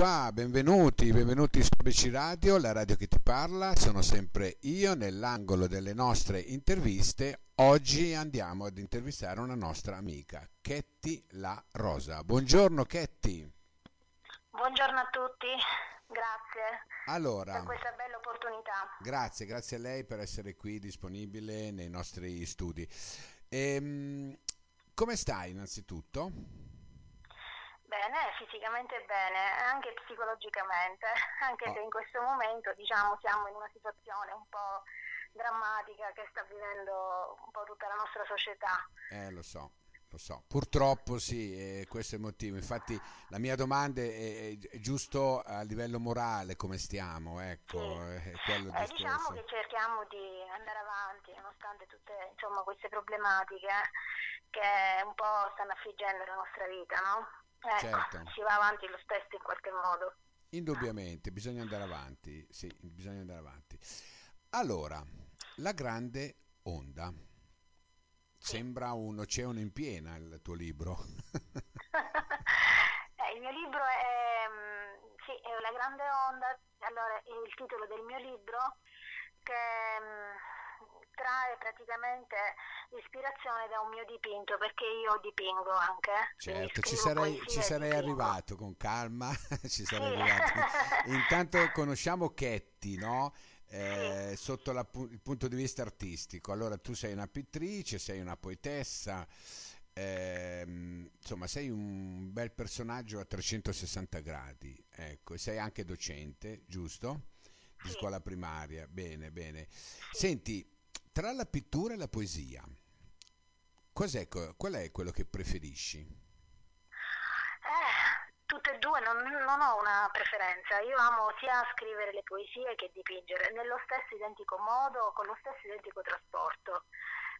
Qua, benvenuti, benvenuti su ABC Radio, la radio che ti parla, sono sempre io nell'angolo delle nostre interviste. Oggi andiamo ad intervistare una nostra amica, Ketty La Rosa. Buongiorno Ketty. Buongiorno a tutti, grazie allora, per questa bella opportunità. Grazie, grazie a lei per essere qui disponibile nei nostri studi. Ehm, come stai innanzitutto? Bene, fisicamente bene, anche psicologicamente, anche oh. se in questo momento diciamo siamo in una situazione un po' drammatica che sta vivendo un po' tutta la nostra società. Eh, lo so. Lo so, purtroppo sì, eh, questo è il motivo. Infatti la mia domanda è, è, giusto a livello morale come stiamo, ecco. Sì. Eh, diciamo che cerchiamo di andare avanti nonostante tutte insomma, queste problematiche che un po' stanno affliggendo la nostra vita, no? Ecco, certo. si va avanti lo stesso in qualche modo. Indubbiamente, bisogna andare avanti, sì, bisogna andare avanti. Allora, la grande onda. Sì. Sembra un oceano in piena il tuo libro. eh, il mio libro è, mm, sì, è La grande onda, allora è il titolo del mio libro che mm, trae praticamente ispirazione da un mio dipinto perché io dipingo anche. Certo, ci sarei, ci sarei arrivato con calma, ci sarei sì. arrivato. Intanto conosciamo Chetti, no? Eh, sì. Sotto la, il punto di vista artistico. Allora tu sei una pittrice, sei una poetessa. Eh, insomma, sei un bel personaggio a 360 gradi, ecco, sei anche docente, giusto? Di sì. scuola primaria, bene, bene. Senti, tra la pittura e la poesia, Cos'è, qual è quello che preferisci? Eh, tutte e due, non, non, ho una preferenza. Io amo sia scrivere le poesie che dipingere, nello stesso identico modo, con lo stesso identico trasporto.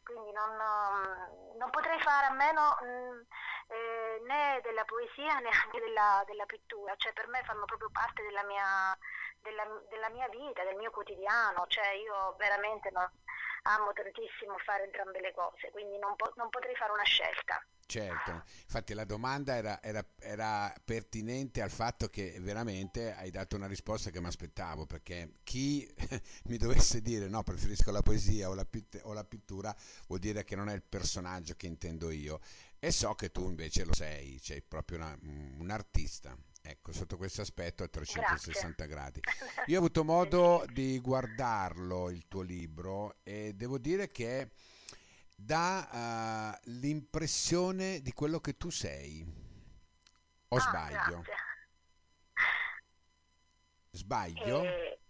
Quindi non, non potrei fare a meno mm, eh, né della poesia né anche della, della, pittura. Cioè per me fanno proprio parte della mia, della, della mia vita, del mio quotidiano. Cioè io veramente non, amo tantissimo fare entrambe le cose, quindi non, po- non potrei fare una scelta. Certo, infatti la domanda era, era, era, pertinente al fatto che veramente hai dato una risposta che mi aspettavo, perché chi mi dovesse dire no, preferisco la poesia o la, o la, pittura, vuol dire che non è il personaggio che intendo io. E so che tu invece lo sei, sei proprio una, un artista. Ecco, sotto questo aspetto a 360 Grazie. gradi. Io ho avuto modo di guardarlo, il tuo libro, e devo dire che dà uh, l'impressione di quello che tu sei. O ah, sbaglio? Grazie. Sbaglio? Eh,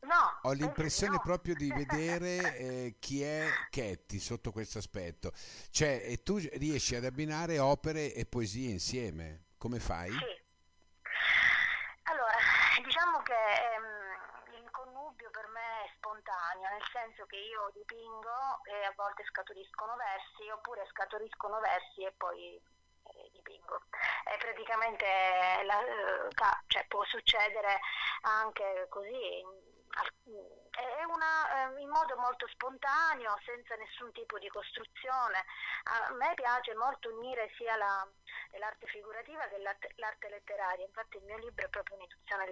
no. Ho l'impressione no. proprio di vedere eh, chi è Ketty sotto questo aspetto. Cioè, e tu riesci ad abbinare opere e poesie insieme. Come fai? Sì. Che ehm, il connubio per me è spontaneo, nel senso che io dipingo e a volte scaturiscono versi, oppure scaturiscono versi e poi eh, dipingo. È praticamente la, eh, cioè, può succedere anche così è una, eh, in modo molto spontaneo, senza nessun tipo di costruzione. A me piace molto unire sia la, l'arte figurativa che l'arte, l'arte, letteraria, infatti il mio libro è proprio un'edizione,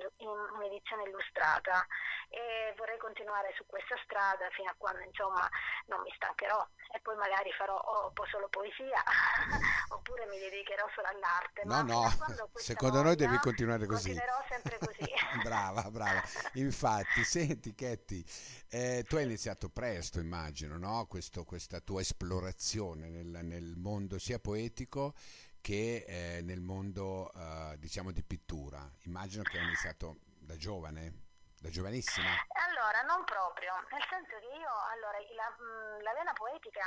un'edizione, illustrata e vorrei continuare su questa strada fino a quando insomma non mi stancherò e poi magari farò o solo poesia oppure mi dedicherò solo all'arte. No, no, secondo noi devi continuare così. Continuerò sempre così. brava, brava. Infatti, senti Ketty, eh, tu hai iniziato presto, immagino, no? Questo, questa tua esplorazione nel, nel mondo sia poetico che eh, nel mondo eh, diciamo di pittura. Immagino che hai iniziato da giovane. Da giovanissima? Allora, non proprio, nel senso che io, allora, la, mm, la vena poetica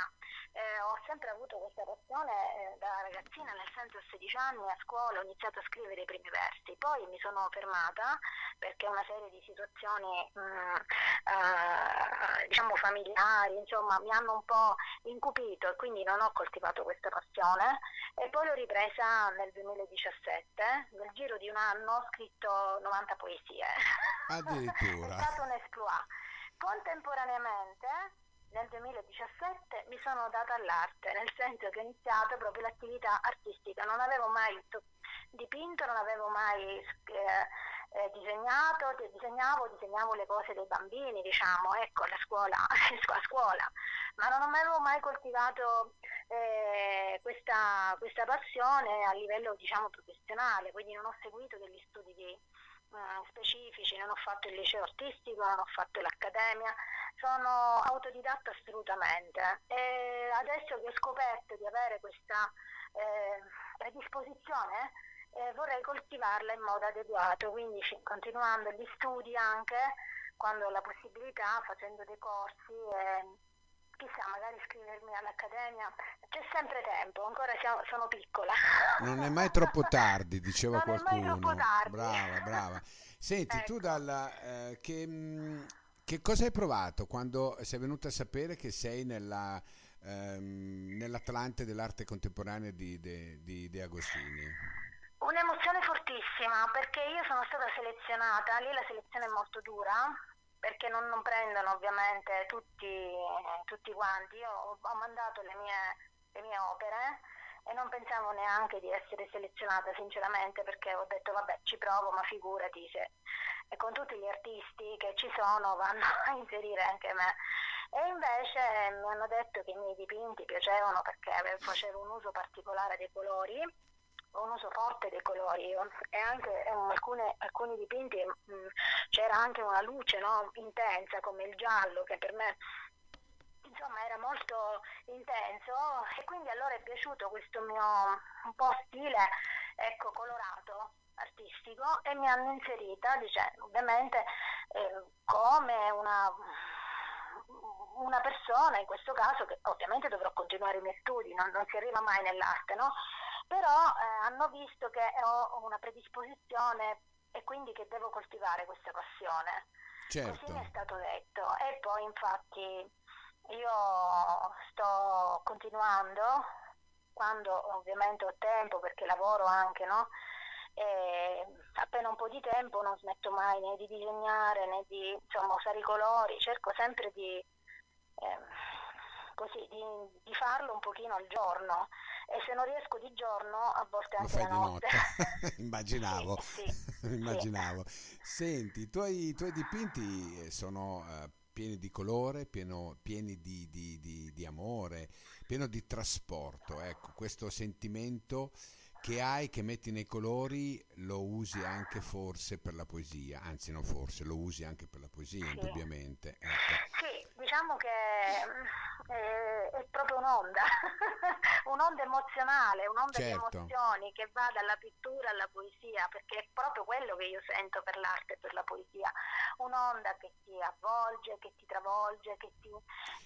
eh, ho sempre avuto questa passione eh, da ragazzina, nel senso a 16 anni a scuola ho iniziato a scrivere i primi versi, poi mi sono fermata perché una serie di situazioni mh, mm, eh, diciamo familiari, insomma, mi hanno un po' incupito e quindi non ho coltivato questa passione e poi l'ho ripresa nel 2017, nel giro di un anno ho scritto 90 poesie. Addirittura. È stato un esploit. Contemporaneamente nel 2017 mi sono data all'arte, nel senso che ho iniziato proprio l'attività artistica, non avevo mai dipinto, non avevo mai eh, eh, disegnato, disegnavo, disegnavo le cose dei bambini, diciamo, ecco, alla scuola, a scuola, ma non avevo mai coltivato eh, questa, questa, passione a livello, diciamo, professionale, quindi non ho seguito degli studi di, uh, specifici, non ho fatto il liceo artistico, non ho fatto l'accademia, sono autodidatta assolutamente. E adesso che ho scoperto di avere questa eh, predisposizione eh, vorrei coltivarla in modo adeguato, quindi continuando gli studi anche quando ho la possibilità, facendo dei corsi e chissà, magari iscrivermi all'accademia, c'è sempre tempo, ancora siamo, sono piccola. Non è mai troppo tardi, diceva non qualcuno. È mai troppo tardi. Brava, brava. Senti, ecco. tu dalla, eh, che, mh, che, cosa hai provato quando sei venuta a sapere che sei nella, ehm, nell'Atlante dell'arte contemporanea di De, di De Agostini? Un'emozione fortissima perché io sono stata selezionata, lì la selezione è molto dura perché non, non prendono ovviamente tutti, tutti quanti, io ho, ho mandato le mie, le mie opere e non pensavo neanche di essere selezionata sinceramente perché ho detto vabbè ci provo ma figurati se e con tutti gli artisti che ci sono vanno a inserire anche me. E invece mi hanno detto che i miei dipinti piacevano perché facevo un uso particolare dei colori un uso forte dei colori e anche um, alcune, alcuni dipinti um, c'era anche una luce no, intensa come il giallo che per me insomma era molto intenso e quindi allora è piaciuto questo mio un po' stile ecco colorato artistico e mi hanno inserita dicendo ovviamente eh, come una una persona in questo caso che ovviamente dovrò continuare i miei studi non, non si arriva mai nell'arte no? Però eh, hanno visto che ho una predisposizione e quindi che devo coltivare questa passione. Certo. Così mi è stato detto e poi infatti io sto continuando quando ovviamente ho tempo perché lavoro anche, no? E appena un po' di tempo non smetto mai né di disegnare né di insomma, usare i colori, cerco sempre di, eh, così, di, di farlo un pochino al giorno e se non riesco di giorno a volte anche Lo fai la notte. notte. Immaginavo. Sì, sì, Immaginavo. Senti, i tuoi, i tuoi dipinti eh, sono uh, pieni di colore, pieno, pieni di, di, di, di, amore, pieno di trasporto. Ecco, questo sentimento che hai, che metti nei colori, lo usi anche forse per la poesia, anzi non forse, lo usi anche per la poesia, sì. indubbiamente. Ecco. Sì, diciamo che mm, è, è proprio un'onda, un'onda emozionale, un'onda Certo. di emozioni che va dalla pittura alla poesia, perché è proprio quello che io sento per l'arte e per la poesia, un'onda che ti avvolge, che ti travolge, che ti...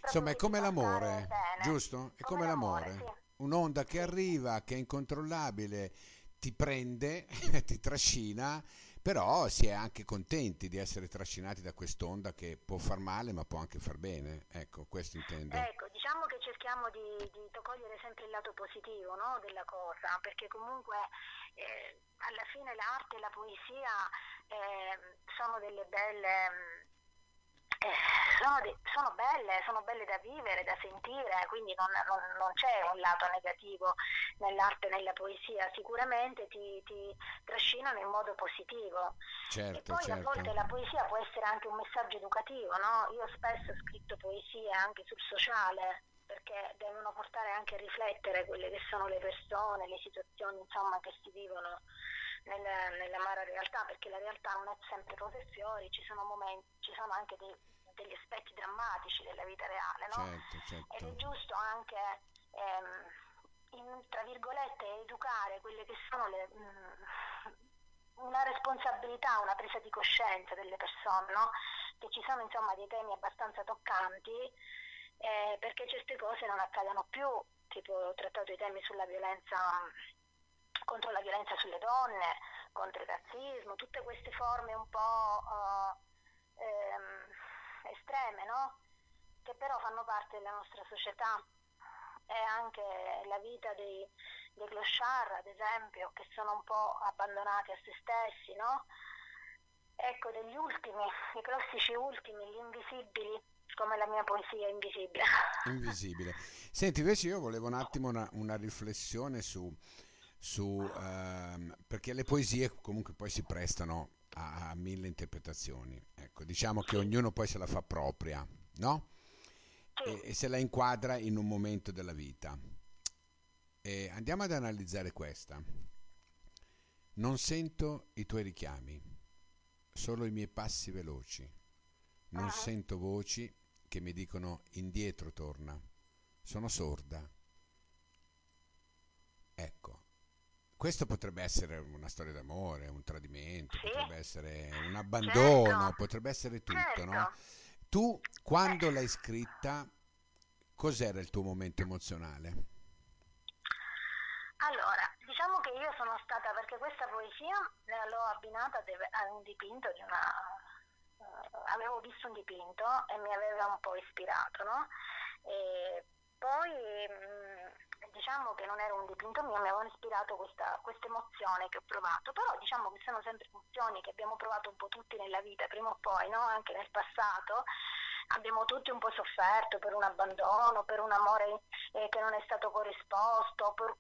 Insomma, è come l'amore, giusto? È come, Come l'amore, l'amore. sì. Un'onda che arriva, che è incontrollabile, ti prende, ti trascina, però si è anche contenti di essere trascinati da quest'onda che può far male ma può anche far bene. Ecco, questo intendo. Ecco, diciamo che cerchiamo di, di cogliere sempre il lato positivo no, della cosa, perché comunque eh, alla fine l'arte e la poesia eh, sono delle belle... eh, sono, de- sono belle, sono belle da vivere, da sentire, quindi non, non- non c'è un lato negativo nell'arte e nella poesia, sicuramente ti, ti trascinano in modo positivo. E Certo, poi a certo. volte la poesia può essere anche un messaggio educativo, no? Io spesso ho scritto poesie anche sul sociale, perché devono portare anche a riflettere quelle che sono le persone, le situazioni insomma, che si vivono nella, nell'amara realtà, perché la realtà non è sempre rose e fiori, ci sono momenti, ci sono anche dei- degli aspetti drammatici della vita reale, no? Certo, Ed è certo. giusto anche, ehm, in, tra virgolette, educare quelle che sono le, mm, una responsabilità, una presa di coscienza delle persone, no? Che ci sono insomma dei temi abbastanza toccanti eh, perché certe cose non accadano più, tipo ho trattato i temi sulla violenza contro la violenza sulle donne, contro il razzismo, tutte queste forme un po' eh, ehm, estreme, no? Che però fanno parte della nostra società e anche la vita dei, dei clochard, ad esempio, che sono un po' abbandonati a se stessi, no? Ecco, degli ultimi, i classici ultimi, gli invisibili, come la mia poesia è invisibile. Invisibile. Senti, invece io volevo un attimo una, una riflessione su, su ehm, perché le poesie comunque poi si prestano a, a mille interpretazioni. Ecco, diciamo che ognuno poi se la fa propria, no? E, e se la inquadra in un momento della vita. E andiamo ad analizzare questa. Non sento i tuoi richiami, solo i miei passi veloci. Non Ah. sento voci che mi dicono indietro torna. Sono sorda. Ecco, questo potrebbe essere una storia d'amore, un tradimento, Sì. potrebbe essere un abbandono, Certo. potrebbe essere tutto, Certo. no? Tu, quando l'hai scritta, cos'era il tuo momento emozionale? Allora, diciamo che io sono stata, perché questa poesia eh, l'ho abbinata a un dipinto di una... eh, avevo visto un dipinto e mi aveva un po' ispirato, no? E poi mh, diciamo che non era un dipinto mio, mi avevano ispirato questa, emozione che ho provato, però diciamo che sono sempre emozioni che abbiamo provato un po' tutti nella vita, prima o poi, no? Anche nel passato abbiamo tutti un po' sofferto per un abbandono, per un amore eh, che non è stato corrisposto, per,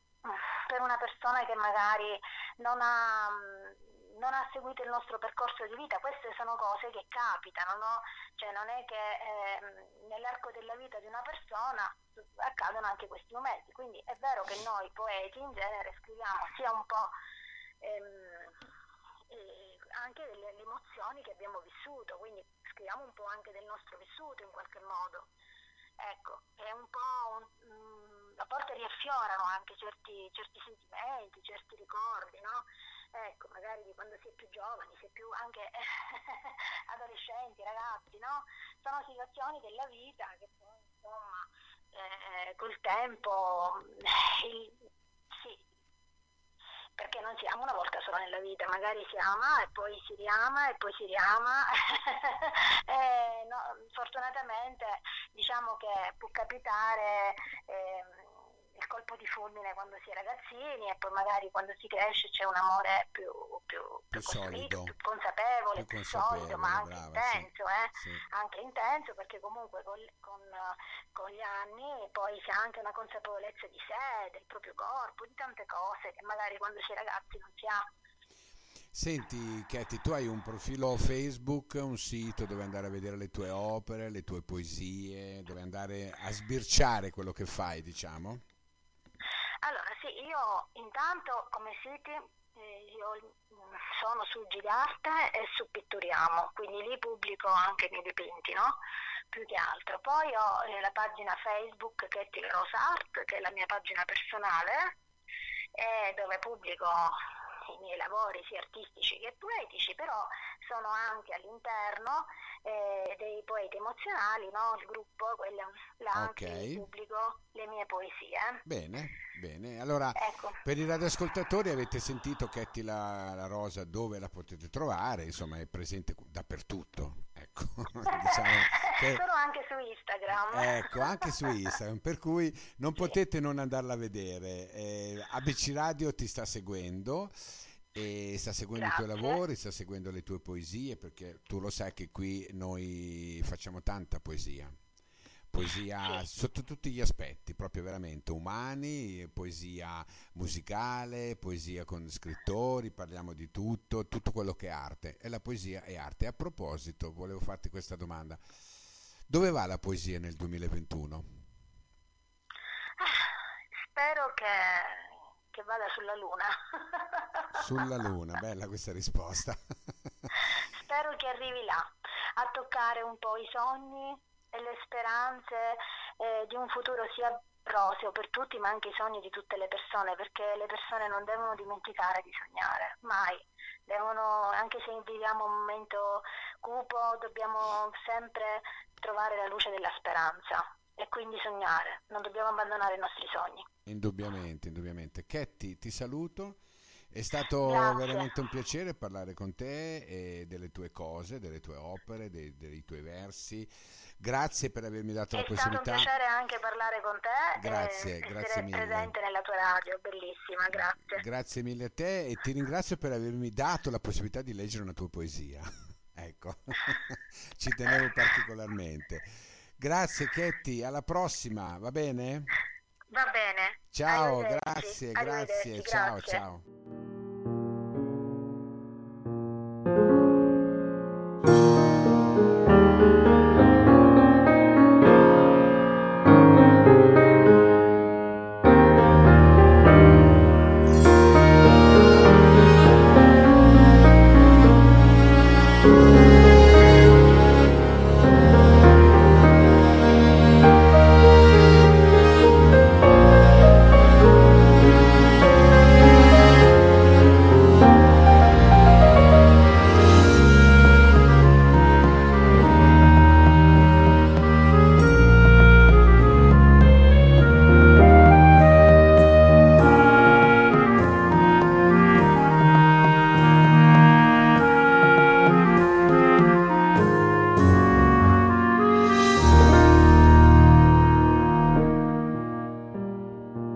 per una persona che magari non ha, mh, non ha seguito il nostro percorso di vita. Queste sono cose che capitano, no? Cioè non è che ehm, nell'arco della vita di una persona accadono anche questi momenti. Quindi è vero che noi poeti in genere scriviamo sia un po' ehm, eh, anche delle, delle emozioni che abbiamo vissuto, quindi scriviamo un po' anche del nostro vissuto in qualche modo. Ecco, è un po' un, mm, a volte riaffiorano anche certi, certi sentimenti, certi ricordi, no? Ecco, magari di quando si è più giovani, si è più anche adolescenti, ragazzi, no? Sono situazioni della vita che poi, insomma, eh, col tempo, il- sì, perché non si ama una volta sola nella vita, magari si ama e poi si riama e poi si riama. Eh, no, fortunatamente diciamo che può capitare il colpo di fulmine quando si è ragazzini e poi magari quando si cresce c'è un amore più, più, Più costruito, solido. più consapevole, Più più, solido, ma anche consapevole, brava, sì. intenso, eh? Sì. anche intenso perché comunque con, con, con gli anni poi si ha anche una consapevolezza di sé, del proprio corpo, di tante cose che magari quando si è ragazzi non si ha. Senti, Katy, tu hai un profilo Facebook, un sito dove andare a vedere le tue opere, le tue poesie, dove andare a sbirciare quello che fai, diciamo? Io intanto come siti eh, io sono su Gigarte e su Pitturiamo, quindi lì pubblico anche i miei dipinti, no? Più che altro. Poi ho eh, la pagina Facebook che è Rosa Art, che è la mia pagina personale, dove pubblico i miei lavori sia artistici che poetici, però sono anche all'interno eh, dei poeti emozionali, no? il gruppo, quello là anche Ok. pubblico le mie poesie. Bene, bene. Allora, Ecco. per i radioascoltatori avete sentito Katy la, la Rosa dove la potete trovare, insomma è presente dappertutto, ecco, diciamo che... Sono anche su Instagram. Ecco, anche su Instagram, per cui non Sì. potete non andarla a vedere. Eh, ABC Radio ti sta seguendo e sta seguendo i tuoi Grazie. lavori, sta seguendo le tue poesie, perché tu lo sai che qui noi facciamo tanta poesia. Poesia Sì. sotto tutti gli aspetti, proprio veramente umani, poesia musicale, poesia con scrittori, parliamo di tutto, tutto quello che è arte. E la poesia è arte. A proposito, volevo farti questa domanda. Dove va la poesia nel 2021? Spero che, che vada sulla luna. Sulla luna, bella questa risposta. Spero che arrivi là a toccare un po' i sogni e le speranze eh, di un futuro sia roseo per tutti, ma anche i sogni di tutte le persone, perché le persone non devono dimenticare di sognare, mai. Devono, anche se viviamo un momento cupo, dobbiamo sempre trovare la luce della speranza e quindi sognare, non dobbiamo abbandonare i nostri sogni. Indubbiamente, indubbiamente. Ketty, ti saluto. È stato Grazie. veramente un piacere parlare con te e delle tue cose, delle tue opere, dei, dei tuoi versi. Grazie per avermi dato la È stato un possibilità. piacere anche parlare con te Grazie, e grazie mille. presente nella tua radio, bellissima, grazie. Grazie mille a te e ti ringrazio per avermi dato la possibilità di leggere una tua poesia. Ecco, ci tenevo particolarmente. Grazie Ketty, alla prossima, va bene? Va bene. Ciao, grazie, grazie, ciao, ciao.